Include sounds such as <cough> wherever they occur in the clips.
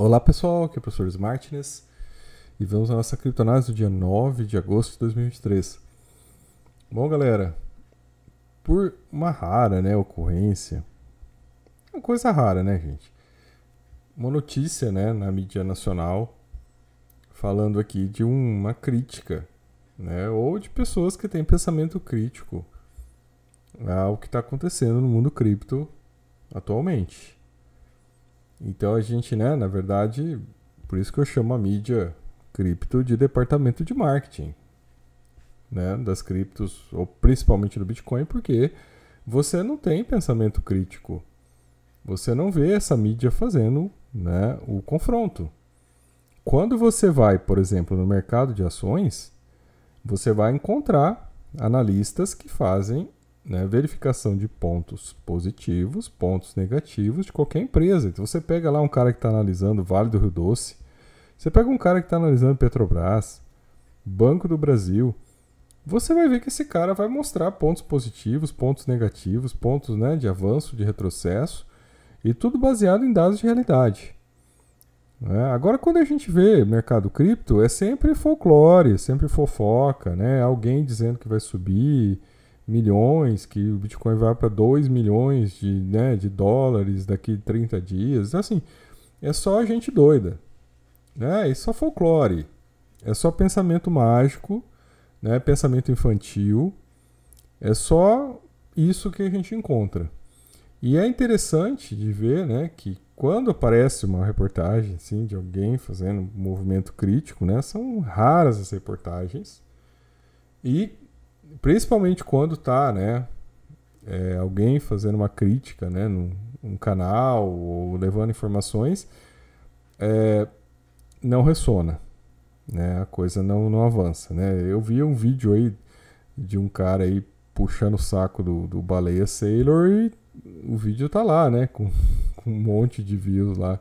Olá pessoal, aqui é o professor Smartness e vamos à nossa criptonase do dia 9 de agosto de 2023. Bom galera, por uma rara né, ocorrência, uma coisa rara né gente, uma notícia né, na mídia nacional falando aqui de uma crítica né, ou de pessoas que têm pensamento crítico ao que está acontecendo no mundo cripto atualmente. Então a gente, né, na verdade, por isso que eu chamo a mídia cripto de departamento de marketing, né, das criptos, ou principalmente do Bitcoin, porque você não tem pensamento crítico. Você não vê essa mídia fazendo, né, o confronto. Quando você vai, por exemplo, no mercado de ações, você vai encontrar analistas que fazem né, verificação de pontos positivos, pontos negativos de qualquer empresa. Então você pega lá um cara que está analisando Vale do Rio Doce, você pega um cara que está analisando Petrobras, Banco do Brasil, você vai ver que esse cara vai mostrar pontos positivos, pontos negativos, pontos né, de avanço, de retrocesso, e tudo baseado em dados de realidade. É, agora, quando a gente vê mercado cripto, é sempre folclore, é sempre fofoca, né? Alguém dizendo que vai subir, milhões, que o Bitcoin vai para 2 milhões de, né, de dólares daqui a 30 dias. Assim, é só gente doida. Né? É só folclore. É só pensamento mágico, né? pensamento infantil. É só isso que a gente encontra. E é interessante de ver né, que quando aparece uma reportagem assim, de alguém fazendo um movimento crítico, né, são raras as reportagens. E principalmente quando tá, né, é, alguém fazendo uma crítica, né, num, num canal ou levando informações, é, não ressona, né, a coisa não, não avança, né. Eu vi um vídeo aí de um cara aí puxando o saco do, do Baleia Sailor e o vídeo tá lá, né, com, <laughs> com um monte de views lá,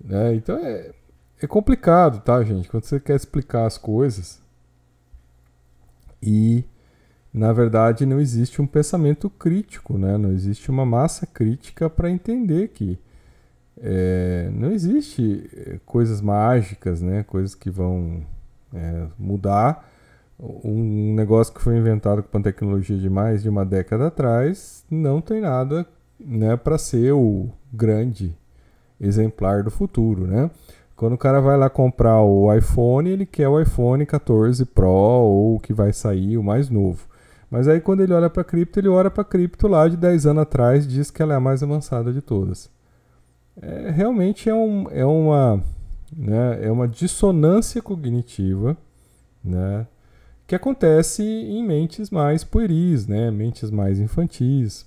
né, então é, é complicado, tá, gente, quando você quer explicar as coisas e na verdade não existe um pensamento crítico, né? não existe uma massa crítica para entender que é, não existe é, coisas mágicas, né? coisas que vão é, mudar. Um negócio que foi inventado com tecnologia de mais de uma década atrás não tem nada né, para ser o grande exemplar do futuro. Né? Quando o cara vai lá comprar o iPhone, ele quer o iPhone 14 Pro ou o que vai sair, o mais novo. Mas aí quando ele olha para cripto, ele olha para cripto lá de 10 anos atrás diz que ela é a mais avançada de todas. É, realmente é, um, é, uma, né, é uma dissonância cognitiva né, que acontece em mentes mais pueris, né, mentes mais infantis,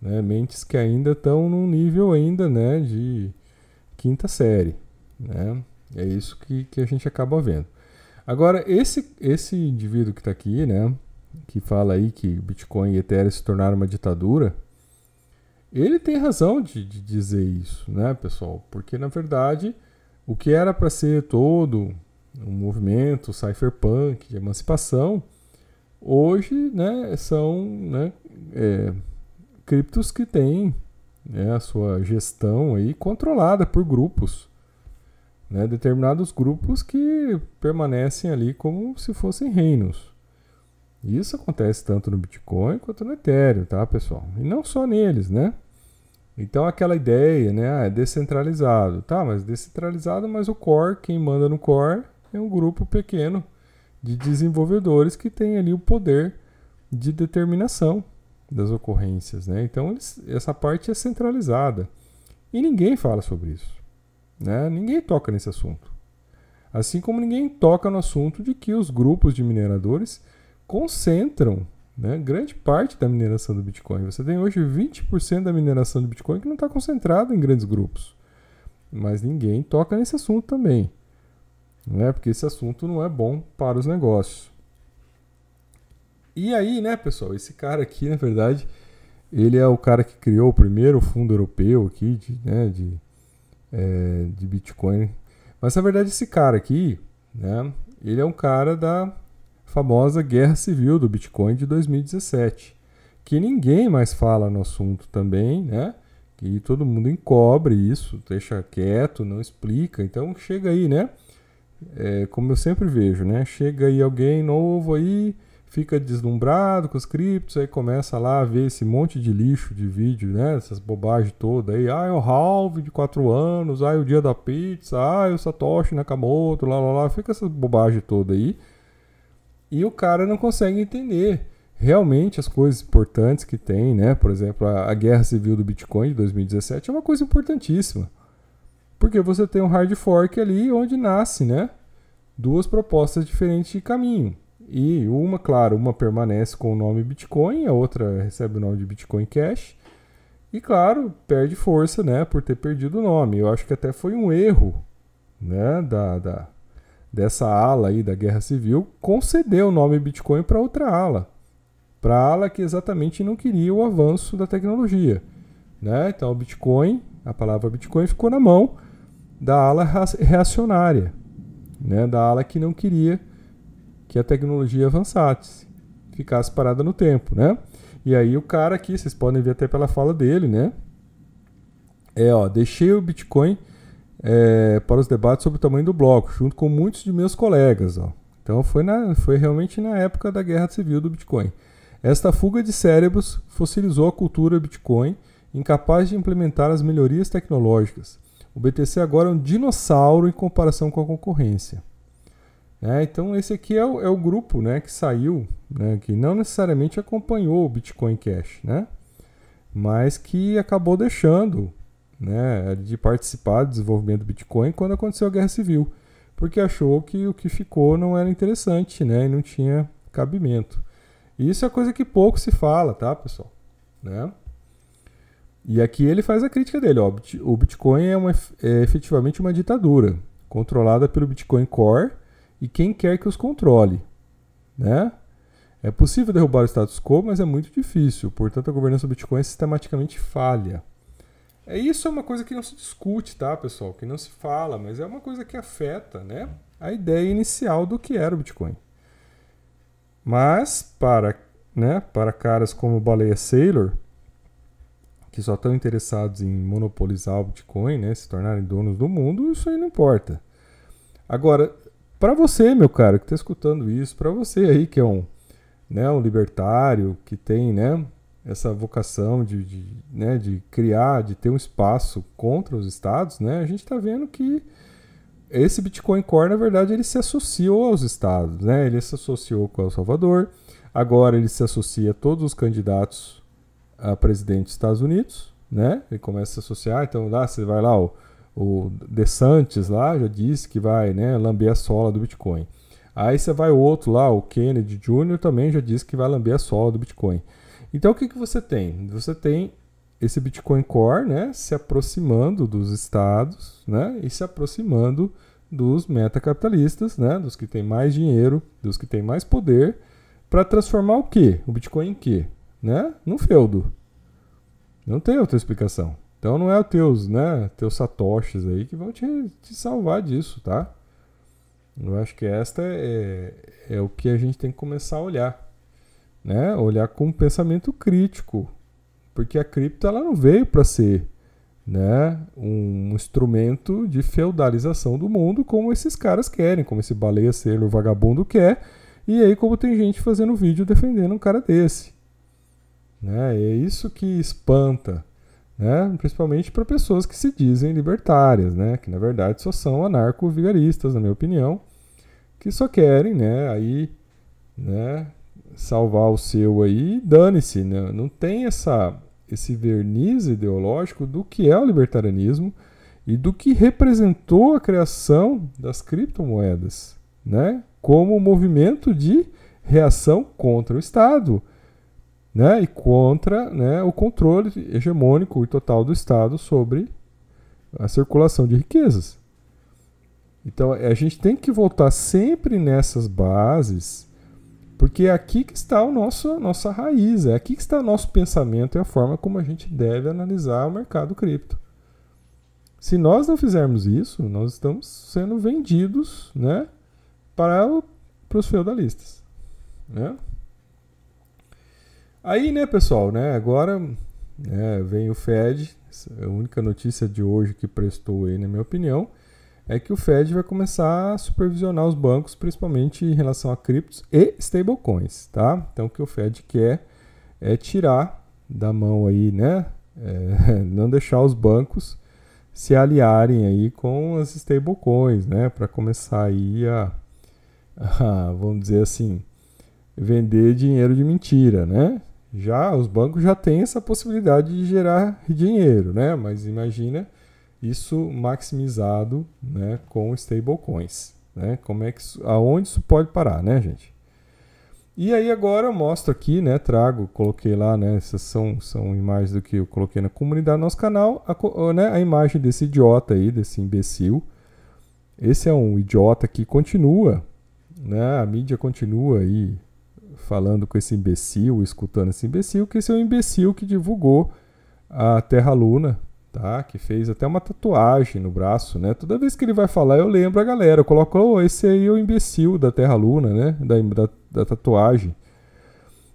né, mentes que ainda estão num nível ainda né, de quinta série. Né? É isso que, que a gente acaba vendo. Agora, esse, esse indivíduo que está aqui, né, que fala aí que Bitcoin e Ethereum se tornaram uma ditadura, ele tem razão de, de dizer isso, né, pessoal? Porque, na verdade, o que era para ser todo um movimento cypherpunk de emancipação, hoje né, são né, é, criptos que têm né, a sua gestão aí controlada por grupos né, determinados grupos que permanecem ali como se fossem reinos. Isso acontece tanto no Bitcoin quanto no Ethereum, tá, pessoal? E não só neles, né? Então aquela ideia, né, ah, é descentralizado, tá? Mas descentralizado, mas o core, quem manda no core é um grupo pequeno de desenvolvedores que tem ali o poder de determinação das ocorrências, né? Então eles, essa parte é centralizada e ninguém fala sobre isso. Né? Ninguém toca nesse assunto. Assim como ninguém toca no assunto de que os grupos de mineradores concentram né, grande parte da mineração do Bitcoin. Você tem hoje 20% da mineração do Bitcoin que não está concentrado em grandes grupos. Mas ninguém toca nesse assunto também. Né, porque esse assunto não é bom para os negócios. E aí, né, pessoal, esse cara aqui, na verdade, ele é o cara que criou o primeiro fundo europeu aqui de, né, de é, de Bitcoin. Mas na verdade esse cara aqui, né, ele é um cara da famosa guerra civil do Bitcoin de 2017, que ninguém mais fala no assunto também, né? que todo mundo encobre isso, deixa quieto, não explica. Então chega aí, né? É, como eu sempre vejo, né? Chega aí alguém novo aí, fica deslumbrado com os criptos, aí começa lá a ver esse monte de lixo de vídeo, né? Essas bobagens todas aí. Ah, é o halve de 4 anos, ah, é o dia da pizza, ah, é o Satoshi Nakamoto, lá, lá, lá. Fica essa bobagem toda aí. E o cara não consegue entender realmente as coisas importantes que tem, né? Por exemplo, a, a guerra civil do Bitcoin de 2017 é uma coisa importantíssima. Porque você tem um hard fork ali onde nasce, né? Duas propostas diferentes de caminho. E uma, claro, uma permanece com o nome Bitcoin, a outra recebe o nome de Bitcoin Cash. E claro, perde força, né, por ter perdido o nome. Eu acho que até foi um erro, né, da, da dessa ala aí da Guerra Civil conceder o nome Bitcoin para outra ala, para a ala que exatamente não queria o avanço da tecnologia, né? Então, o Bitcoin, a palavra Bitcoin ficou na mão da ala reacionária, né? Da ala que não queria que a tecnologia avançasse, ficasse parada no tempo, né? E aí o cara aqui, vocês podem ver até pela fala dele, né? É, ó, deixei o Bitcoin é, para os debates sobre o tamanho do bloco, junto com muitos de meus colegas, ó. Então foi, na, foi realmente na época da guerra civil do Bitcoin. Esta fuga de cérebros fossilizou a cultura Bitcoin, incapaz de implementar as melhorias tecnológicas. O BTC agora é um dinossauro em comparação com a concorrência. É, então esse aqui é o, é o grupo né, que saiu, né, que não necessariamente acompanhou o Bitcoin Cash, né, mas que acabou deixando né, de participar do desenvolvimento do Bitcoin quando aconteceu a Guerra Civil, porque achou que o que ficou não era interessante né, e não tinha cabimento. E isso é coisa que pouco se fala, tá, pessoal? Né? E aqui ele faz a crítica dele. Ó, o Bitcoin é, uma, é efetivamente uma ditadura, controlada pelo Bitcoin Core e quem quer que os controle. Né? É possível derrubar o status quo, mas é muito difícil. Portanto, a governança do Bitcoin sistematicamente falha. É isso é uma coisa que não se discute, tá, pessoal? Que não se fala, mas é uma coisa que afeta, né, a ideia inicial do que era o Bitcoin. Mas para, né, para caras como Baleia Sailor, que só estão interessados em monopolizar o Bitcoin, né, se tornarem donos do mundo, isso aí não importa. Agora, para você, meu cara, que está escutando isso, para você aí que é um, né, um libertário, que tem, né, essa vocação de, de, né, de criar, de ter um espaço contra os estados, né, a gente está vendo que esse Bitcoin Core, na verdade, ele se associou aos estados, né? Ele se associou com El Salvador, agora ele se associa a todos os candidatos a presidente dos Estados Unidos, né? Ele começa a se associar, então lá você vai lá, o, o DeSantis lá já disse que vai né, lamber a sola do Bitcoin. Aí você vai o outro lá, o Kennedy Jr. também já disse que vai lamber a sola do Bitcoin. Então o que, que você tem? Você tem esse Bitcoin Core né, se aproximando dos estados né, e se aproximando dos metacapitalistas, né, dos que têm mais dinheiro, dos que têm mais poder, para transformar o quê? O Bitcoin em quê? Né? Num feudo. Não tem outra explicação. Então não é os teus, né, teus satoshis aí que vão te, te salvar disso, tá? Eu acho que esta é, é o que a gente tem que começar a olhar, né? Olhar com um pensamento crítico, porque a cripto ela não veio para ser, né, um instrumento de feudalização do mundo como esses caras querem, como esse baleia ser o vagabundo quer, e aí como tem gente fazendo vídeo defendendo um cara desse, né? É isso que espanta né? principalmente para pessoas que se dizem libertárias, né? que na verdade só são anarco-vigaristas, na minha opinião, que só querem né? aí, né? Salvar o seu aí, dane-se, né? não tem essa, esse verniz ideológico do que é o libertarianismo e do que representou a criação das criptomoedas, né? como movimento de reação contra o Estado né, e contra né, o controle hegemônico e total do Estado sobre a circulação de riquezas. Então a gente tem que voltar sempre nessas bases, porque é aqui que está o nosso nossa raiz, é aqui que está o nosso pensamento e a forma como a gente deve analisar o mercado cripto. Se nós não fizermos isso, nós estamos sendo vendidos, né, para, para os feudalistas, né? Aí, né, pessoal, né, agora né? Vem o Fed, a única notícia de hoje que prestou aí, na minha opinião, é que o Fed vai começar a supervisionar os bancos, principalmente em relação a criptos e stablecoins, tá? Então o que o Fed quer é tirar da mão aí, né? É, <laughs> não deixar os bancos se aliarem aí com as stablecoins, né? Para começar aí a, <laughs> a, vamos dizer assim, vender dinheiro de mentira, né? Já os bancos já têm essa possibilidade de gerar dinheiro, né? Mas imagina isso maximizado, né, com stablecoins, né? Como é que isso, aonde isso pode parar, né, gente? E aí agora eu mostro aqui, né, trago, coloquei lá, né, essas são, são imagens do que eu coloquei na comunidade do nosso canal, a, né, a imagem desse idiota aí, desse imbecil. Esse é um idiota que continua, né, a mídia continua aí falando com esse imbecil, escutando esse imbecil, que esse é o imbecil que divulgou a Terra Luna, tá? Que fez até uma tatuagem no braço, né? Toda vez que ele vai falar, eu lembro a galera. Eu coloco, oh, esse aí é o imbecil da Terra Luna, né? Da, da, da tatuagem.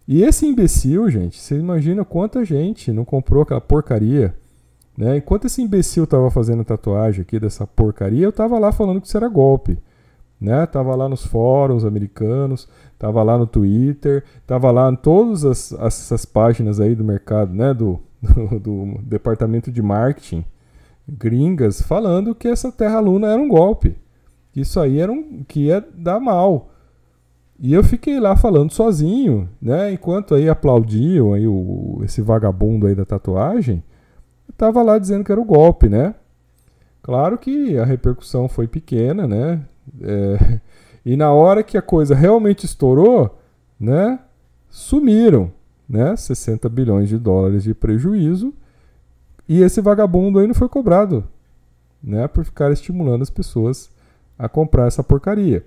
E esse imbecil, gente, você imagina quanta gente não comprou aquela porcaria, né? Enquanto esse imbecil tava fazendo tatuagem aqui dessa porcaria, eu tava lá falando que isso era golpe né? Tava lá nos fóruns americanos, tava lá no Twitter, tava lá em todas as, essas páginas aí do mercado, né? Do, do, do, departamento de marketing gringas falando que essa Terra Luna era um golpe, que isso aí era um, que ia dar mal. E eu fiquei lá falando sozinho, né? Enquanto aí aplaudiam aí o, esse vagabundo aí da tatuagem, eu tava lá dizendo que era o um golpe, né? Claro que a repercussão foi pequena, né? É, <laughs> e na hora que a coisa realmente estourou, né, sumiram, né, 60 bilhões de dólares de prejuízo, e esse vagabundo aí não foi cobrado, né, por ficar estimulando as pessoas a comprar essa porcaria.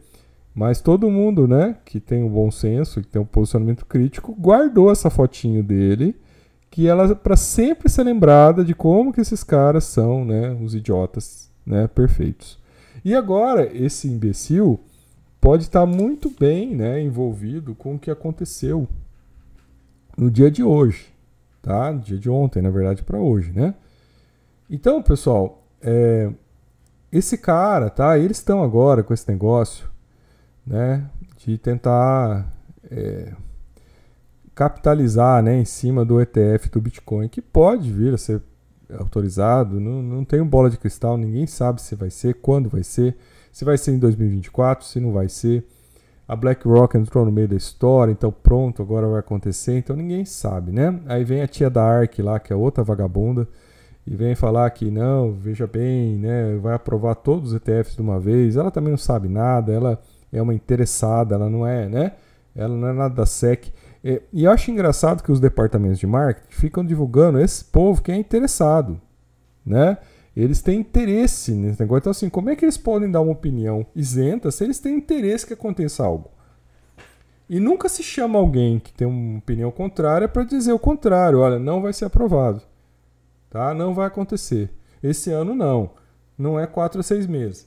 Mas todo mundo, né, que tem um bom senso, que tem um posicionamento crítico, guardou essa fotinho dele, que ela para sempre ser lembrada de como que esses caras são, né, os idiotas, né, perfeitos. E agora, esse imbecil pode estar muito bem né, envolvido com o que aconteceu no dia de hoje, tá? No dia de ontem, na verdade, para hoje, né? Então, pessoal, é, esse cara, tá? Eles estão agora com esse negócio, né? De tentar é, capitalizar, né, em cima do ETF do Bitcoin, que pode vir a ser autorizado, não, não tenho bola de cristal, ninguém sabe se vai ser, quando vai ser, se vai ser em 2024, se não vai ser. A BlackRock entrou no meio da história, então pronto, agora vai acontecer, então ninguém sabe, né? Aí vem a tia da Ark lá, que é outra vagabunda, e vem falar que não, veja bem, né, vai aprovar todos os ETFs de uma vez. Ela também não sabe nada, ela é uma interessada, ela não é, né? Ela não é nada da SEC. E, e eu acho engraçado que os departamentos de marketing ficam divulgando esse povo que é interessado, né? Eles têm interesse nesse negócio. Então, assim, como é que eles podem dar uma opinião isenta se eles têm interesse que aconteça algo? E nunca se chama alguém que tem uma opinião contrária para dizer o contrário. Olha, não vai ser aprovado. Tá? Não vai acontecer. Esse ano não. Não é quatro a seis meses.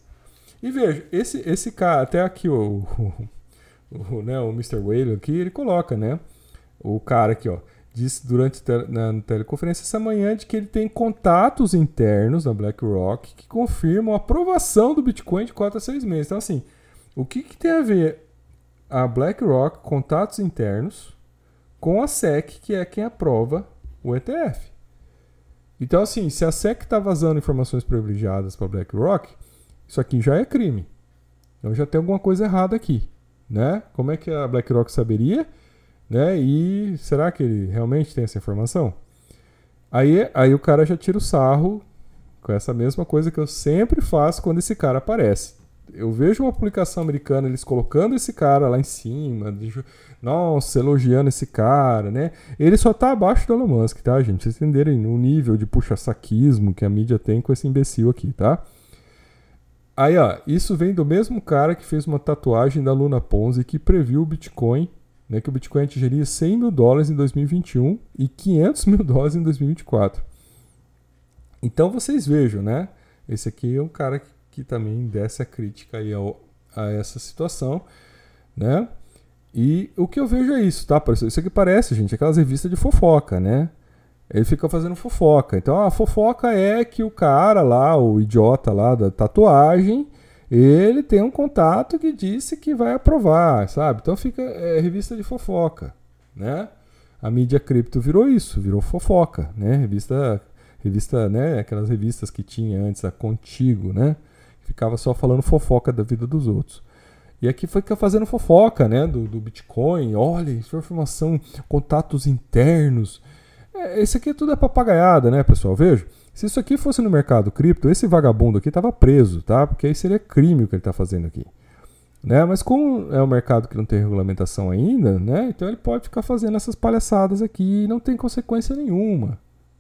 E veja, esse, esse cara, até aqui o, o, né, o Mr. Whale aqui, ele coloca, né? O cara aqui, ó, disse durante na teleconferência essa manhã de que ele tem contatos internos da BlackRock que confirmam a aprovação do Bitcoin de 4 a 6 meses. Então, assim, o que, que tem a ver a BlackRock, contatos internos, com a SEC, que é quem aprova o ETF? Então, assim, se a SEC está vazando informações privilegiadas para a BlackRock, isso aqui já é crime. Então já tem alguma coisa errada aqui né? Como é que a BlackRock saberia? Né? E será que ele realmente tem essa informação? Aí, aí o cara já tira o sarro com essa mesma coisa que eu sempre faço quando esse cara aparece. Eu vejo uma publicação americana, eles colocando esse cara lá em cima, nossa, elogiando esse cara, né? Ele só tá abaixo do Elon Musk, tá, gente? Vocês entenderem o nível de puxa-saquismo que a mídia tem com esse imbecil aqui, tá? Aí, ó, isso vem do mesmo cara que fez uma tatuagem da Luna Ponzi que previu o Bitcoin, né, que o Bitcoin atingiria 100 mil dólares em 2021 e 500 mil dólares em 2024. Então vocês vejam, né? Esse aqui é um cara que, que também desce a crítica aí ao, a essa situação, né? E o que eu vejo é isso, tá? Isso aqui parece, gente, aquelas revistas de fofoca, né? ele fica fazendo fofoca. Então a fofoca é que o cara lá, o idiota lá da tatuagem, ele tem um contato que disse que vai aprovar, sabe? Então fica é, revista de fofoca, né? A mídia cripto virou isso, virou fofoca, né? Revista, revista, né? Aquelas revistas que tinha antes, a Contigo, né? Ficava só falando fofoca da vida dos outros. E aqui foi fazendo fofoca, né? Do, do Bitcoin. Olha, informação, contatos internos é, esse aqui tudo é papagaiada, né, pessoal? Veja, se isso aqui fosse no mercado cripto, esse vagabundo aqui estava preso, tá? Porque aí seria crime o que ele está fazendo aqui. Né? Mas como é um mercado que não tem regulamentação ainda, né? Então ele pode ficar fazendo essas palhaçadas aqui e não tem consequência nenhuma,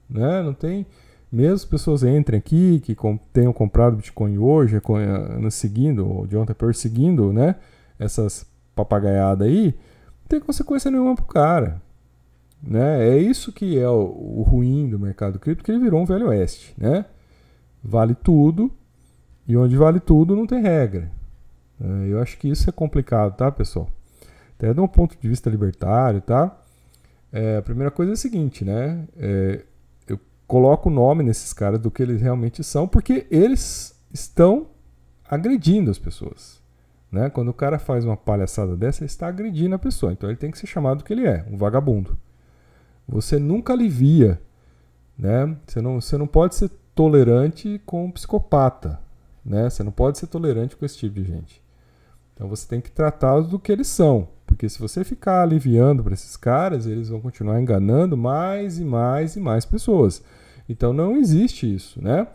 né? Não tem mesmo as pessoas entrem aqui que tenham comprado Bitcoin hoje, eh, seguindo, ou de ontem perseguindo, né? Essas papagaiadas aí, não tem consequência nenhuma pro cara. Né? É isso que é o, o ruim do mercado cripto, que ele virou um velho oeste. Né? Vale tudo, e onde vale tudo não tem regra. É, eu acho que isso é complicado, tá, pessoal? Até de um ponto de vista libertário, tá? É, a primeira coisa é a seguinte, né? É, eu coloco o nome nesses caras do que eles realmente são, porque eles estão agredindo as pessoas. Né? Quando o cara faz uma palhaçada dessa, ele está agredindo a pessoa. Então ele tem que ser chamado do que ele é, um vagabundo você nunca alivia. Né? Você, não, você não pode ser tolerante com um psicopata. Né? Você não pode ser tolerante com esse tipo de gente. Então você tem que tratá-los do que eles são. Porque se você ficar aliviando para esses caras, eles vão continuar enganando mais e mais e mais pessoas. Então não existe isso. Né?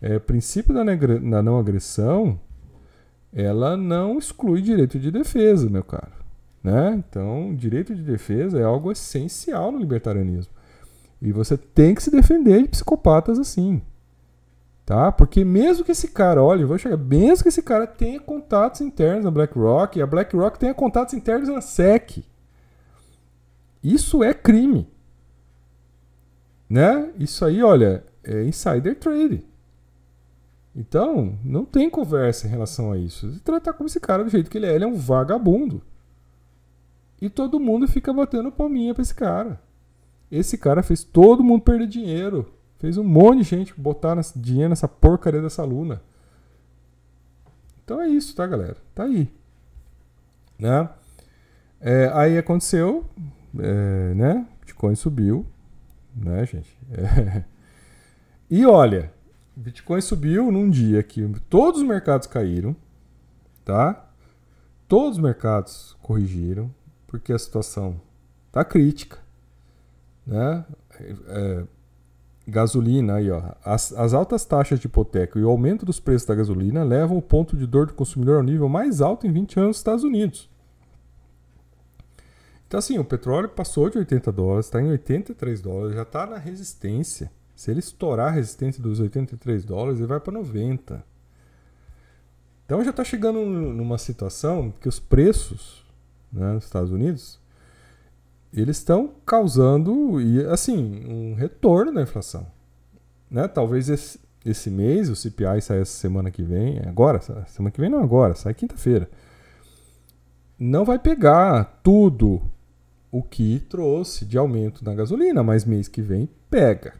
É, princípio da, da não agressão ela não exclui direito de defesa, meu caro. Né? Então, direito de defesa é algo essencial no libertarianismo. E você tem que se defender de psicopatas assim. Tá? Porque mesmo que esse cara, olha, eu vou chegar, mesmo que esse cara tenha contatos internos na BlackRock, e a BlackRock tenha contatos internos na SEC, isso é crime. Né? Isso aí, olha, é insider trade. Então, não tem conversa em relação a isso. Tratar como esse cara do jeito que ele é, ele é um vagabundo. E todo mundo fica batendo palminha pra esse cara. Esse cara fez todo mundo perder dinheiro. Fez um monte de gente botar dinheiro nessa porcaria dessa luna. Então é isso, tá, galera? Tá aí. Né? É, aí aconteceu, é, né? Bitcoin subiu, né, gente? É. E olha, Bitcoin subiu num dia que todos os mercados caíram, tá? Todos os mercados corrigiram porque a situação está crítica. Né? É, gasolina aí, ó. As, as, altas taxas de hipoteca e o aumento dos preços da gasolina levam o ponto de dor do consumidor ao nível mais alto em 20 anos nos Estados Unidos. Então, assim, o petróleo passou de 80 dólares, está em 83 dólares, já está na resistência. Se ele estourar a resistência dos 83 dólares, ele vai para 90. Então já está chegando numa situação que os preços né, nos Estados Unidos, eles estão causando, assim, um retorno da inflação. Né? Talvez esse, esse mês, o CPI sai essa semana que vem, agora, semana que vem não agora, sai quinta-feira. Não vai pegar tudo o que trouxe de aumento na gasolina, mas mês que vem pega.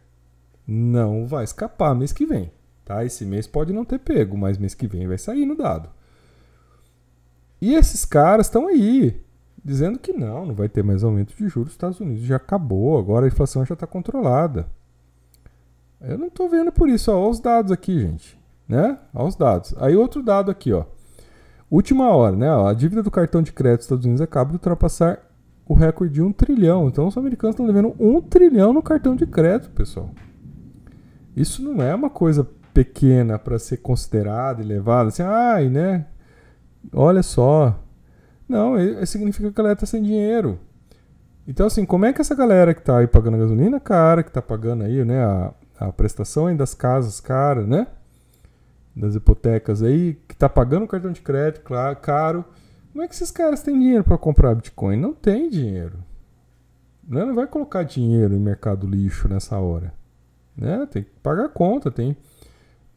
Não vai escapar mês que vem. Tá? Esse mês pode não ter pego, mas mês que vem vai sair no dado. E esses caras estão aí, dizendo que não, não vai ter mais aumento de juros. Os Estados Unidos já acabou, agora a inflação já está controlada. Eu não estou vendo por isso. Olha os dados aqui, gente. Né? Olha os dados. Aí outro dado aqui, ó. Última hora, né? A dívida do cartão de crédito dos Estados Unidos acaba de ultrapassar o recorde de um trilhão. Então os americanos estão devendo um trilhão no cartão de crédito, pessoal. Isso não é uma coisa pequena para ser considerada e levada assim, ai, né? Olha só. Não, significa que a galera está sem dinheiro. Então, assim, como é que essa galera que está aí pagando gasolina cara, que está pagando aí, né, a, a prestação aí das casas cara, né? Das hipotecas aí, que está pagando o cartão de crédito claro, caro. Como é que esses caras têm dinheiro para comprar Bitcoin? Não tem dinheiro. Né? Não vai colocar dinheiro em mercado lixo nessa hora. Né? Tem que pagar a conta, tem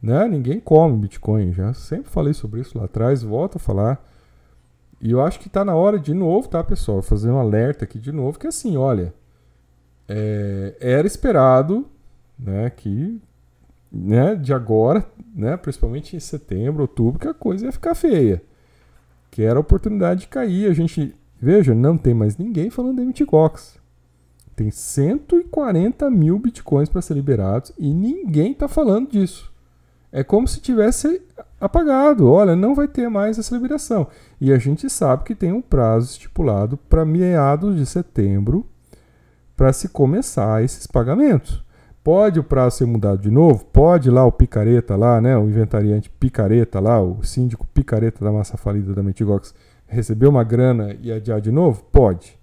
né? Ninguém come Bitcoin. Já sempre falei sobre isso lá atrás, volto a falar. E eu acho que está na hora de novo, tá, pessoal? Fazer um alerta aqui de novo, que assim, olha. é, era esperado né, que né, de agora, né, principalmente em setembro, outubro, que a coisa ia ficar feia. Que era a oportunidade de cair. A gente, veja, não tem mais ninguém falando de MTGOX. Tem 140 mil bitcoins para ser liberados e ninguém está falando disso. É como se tivesse apagado. Olha, não vai ter mais essa liberação. E a gente sabe que tem um prazo estipulado para meados de setembro para se começar esses pagamentos. Pode o prazo ser mudado de novo? Pode lá o picareta lá, né, o inventariante picareta lá, o síndico picareta da massa falida da Metigox receber uma grana e adiar de novo? Pode.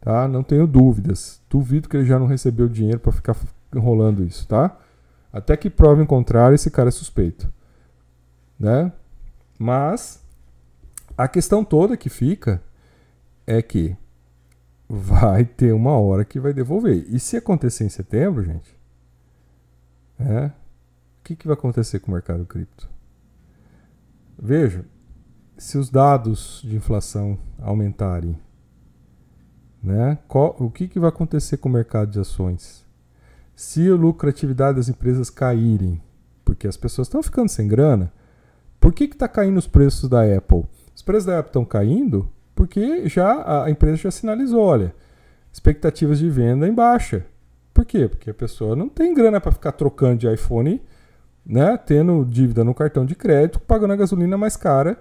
Tá? Não tenho dúvidas. Duvido que ele já não recebeu dinheiro para ficar enrolando isso, tá? Até que prove em contrário, esse cara é suspeito. Né? Mas a questão toda que fica é que vai ter uma hora que vai devolver. E se acontecer em setembro, gente, é, o que, que vai acontecer com o mercado cripto? Veja, se os dados de inflação aumentarem, né, qual, o que, que vai acontecer com o mercado de ações? Se a lucratividade das empresas caírem, porque as pessoas estão ficando sem grana, por que está caindo os preços da Apple? Os preços da Apple estão caindo porque já a empresa já sinalizou, olha, expectativas de venda em baixa. Por quê? Porque a pessoa não tem grana para ficar trocando de iPhone, né, tendo dívida no cartão de crédito, pagando a gasolina mais cara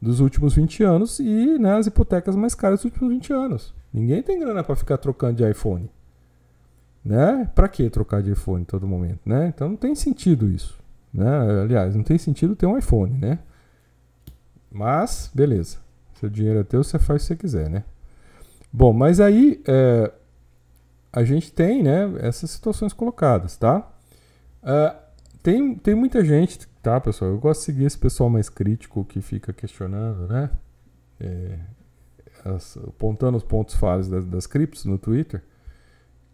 dos últimos 20 anos e né, as hipotecas mais caras dos últimos 20 anos. Ninguém tem grana para ficar trocando de iPhone. Né? Para que trocar de iPhone todo momento, né? Então não tem sentido isso, né? Aliás, não tem sentido ter um iPhone, né? Mas beleza. Seu dinheiro é teu, você faz o que você quiser, né? Bom, mas aí é, a gente tem né, essas situações colocadas, tá? Uh, tem, tem muita gente, tá, pessoal? Eu gosto de seguir esse pessoal mais crítico que fica questionando, né? É, as, apontando os pontos falhos das, das criptos no Twitter.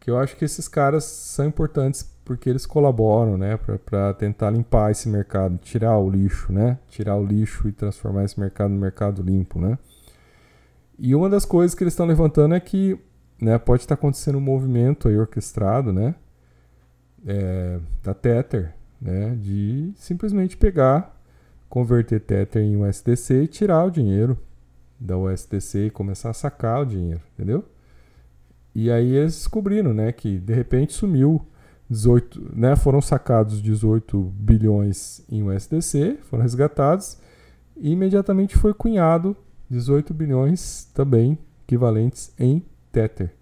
Que eu acho que esses caras são importantes porque eles colaboram, né, para tentar limpar esse mercado, tirar o lixo, né, tirar o lixo e transformar esse mercado no mercado limpo, né. E uma das coisas que eles estão levantando é que, né, pode estar acontecendo um movimento aí orquestrado, né, é, da Tether, né, de simplesmente pegar, converter Tether em USDC e tirar o dinheiro da USDC e começar a sacar o dinheiro, entendeu? E aí eles descobriram, né, que de repente sumiu 18, né, foram sacados 18 bilhões em USDC, foram resgatados e imediatamente foi cunhado 18 bilhões também equivalentes em Tether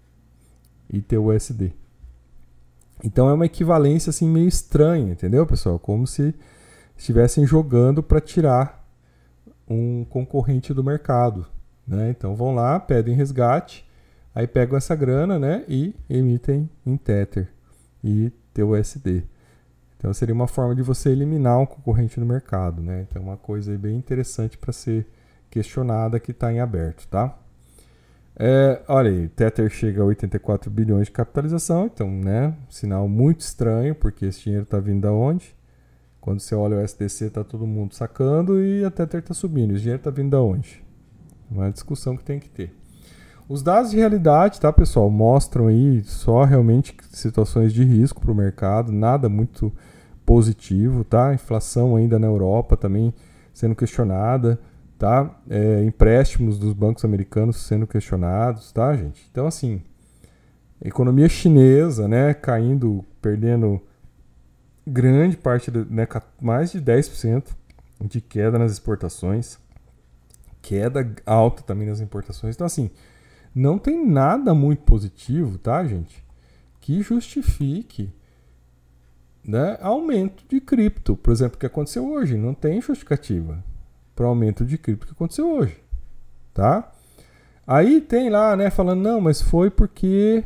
e TUSD. Então é uma equivalência assim meio estranha, entendeu, pessoal? Como se estivessem jogando para tirar um concorrente do mercado, né? Então vão lá, pedem resgate, aí pegam essa grana, né, e emitem em Tether e TUSD. Então seria uma forma de você eliminar um concorrente no mercado, né? Então é uma coisa bem interessante para ser questionada que está em aberto, tá? É, olha aí, Tether chega a 84 bilhões de capitalização, então, né, sinal muito estranho, porque esse dinheiro está vindo da onde? Quando você olha o SDC, está todo mundo sacando e a Tether está subindo. Esse dinheiro está vindo da onde? Uma discussão que tem que ter. Os dados de realidade, tá, pessoal, mostram aí só realmente situações de risco para o mercado, nada muito positivo, tá? Inflação ainda na Europa também sendo questionada, tá? É, empréstimos dos bancos americanos sendo questionados, tá, gente? Então, assim, economia chinesa, né, caindo, perdendo grande parte, né, mais de 10% de queda nas exportações, queda alta também nas importações. Então, assim, não tem nada muito positivo, tá, gente? Que justifique né, aumento de cripto. Por exemplo, o que aconteceu hoje. Não tem justificativa para aumento de cripto que aconteceu hoje. Tá? Aí tem lá, né, falando, não, mas foi porque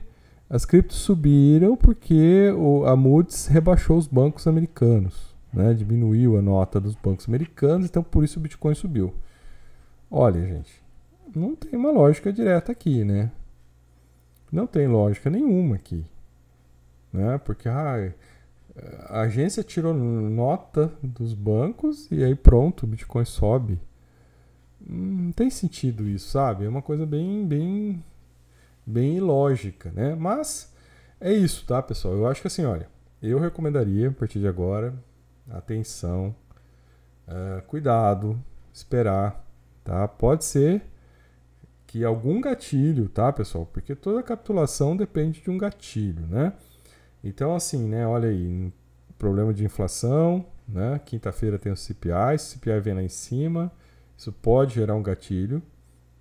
as criptos subiram porque o, a Moody's rebaixou os bancos americanos. Né, diminuiu a nota dos bancos americanos, então por isso o Bitcoin subiu. Olha, gente, não tem uma lógica direta aqui, né? Não tem lógica nenhuma aqui. Né? Porque ah, a agência tirou nota dos bancos e aí pronto, o Bitcoin sobe. Não tem sentido isso, sabe? É uma coisa bem, bem, bem ilógica, né? Mas É isso, tá, pessoal? Eu acho que assim, olha, eu recomendaria a partir de agora, atenção, uh, cuidado, esperar, tá? Pode ser que algum gatilho, tá, pessoal? Porque toda capitulação depende de um gatilho, né? Então, assim, né? Olha aí, problema de inflação, né? Quinta-feira tem o CPI, se o CPI vem lá em cima, isso pode gerar um gatilho,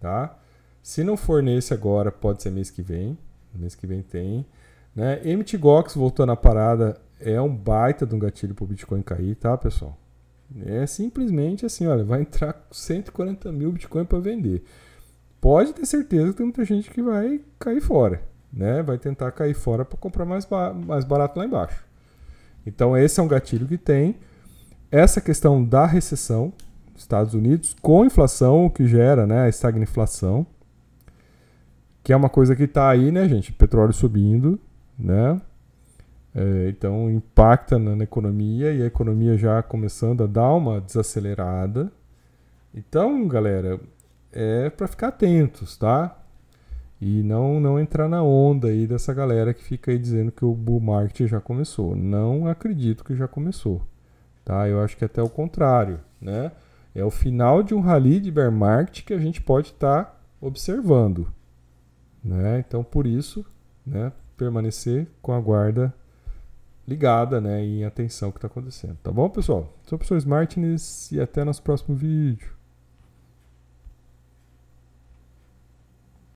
tá? Se não for nesse agora, pode ser mês que vem. Mês que vem tem. Né? MTGOX voltando à parada é um baita de um gatilho para o Bitcoin cair, tá, pessoal? É simplesmente assim, olha, vai entrar 140 mil Bitcoin para vender. Pode ter certeza que tem muita gente que vai cair fora, né? Vai tentar cair fora para comprar mais, ba mais barato lá embaixo. Então esse é um gatilho que tem. Essa questão da recessão, Estados Unidos, com inflação, o que gera né, a estagnação, que é uma coisa que está aí, né, gente? Petróleo subindo, né? É, então impacta na, na, economia e a economia já começando a dar uma desacelerada. Então, galera, é para ficar atentos, tá? E não não entrar na onda aí dessa galera que fica aí dizendo que o bull market já começou. Não acredito que já começou, tá? Eu acho que é até o contrário, né? É o final de um rally de bear market que a gente pode estar tá observando, né? Então, por isso, né, permanecer com a guarda ligada né, e em atenção ao que está acontecendo. Tá bom, pessoal? Sou o professor Martins e até nosso próximo vídeo.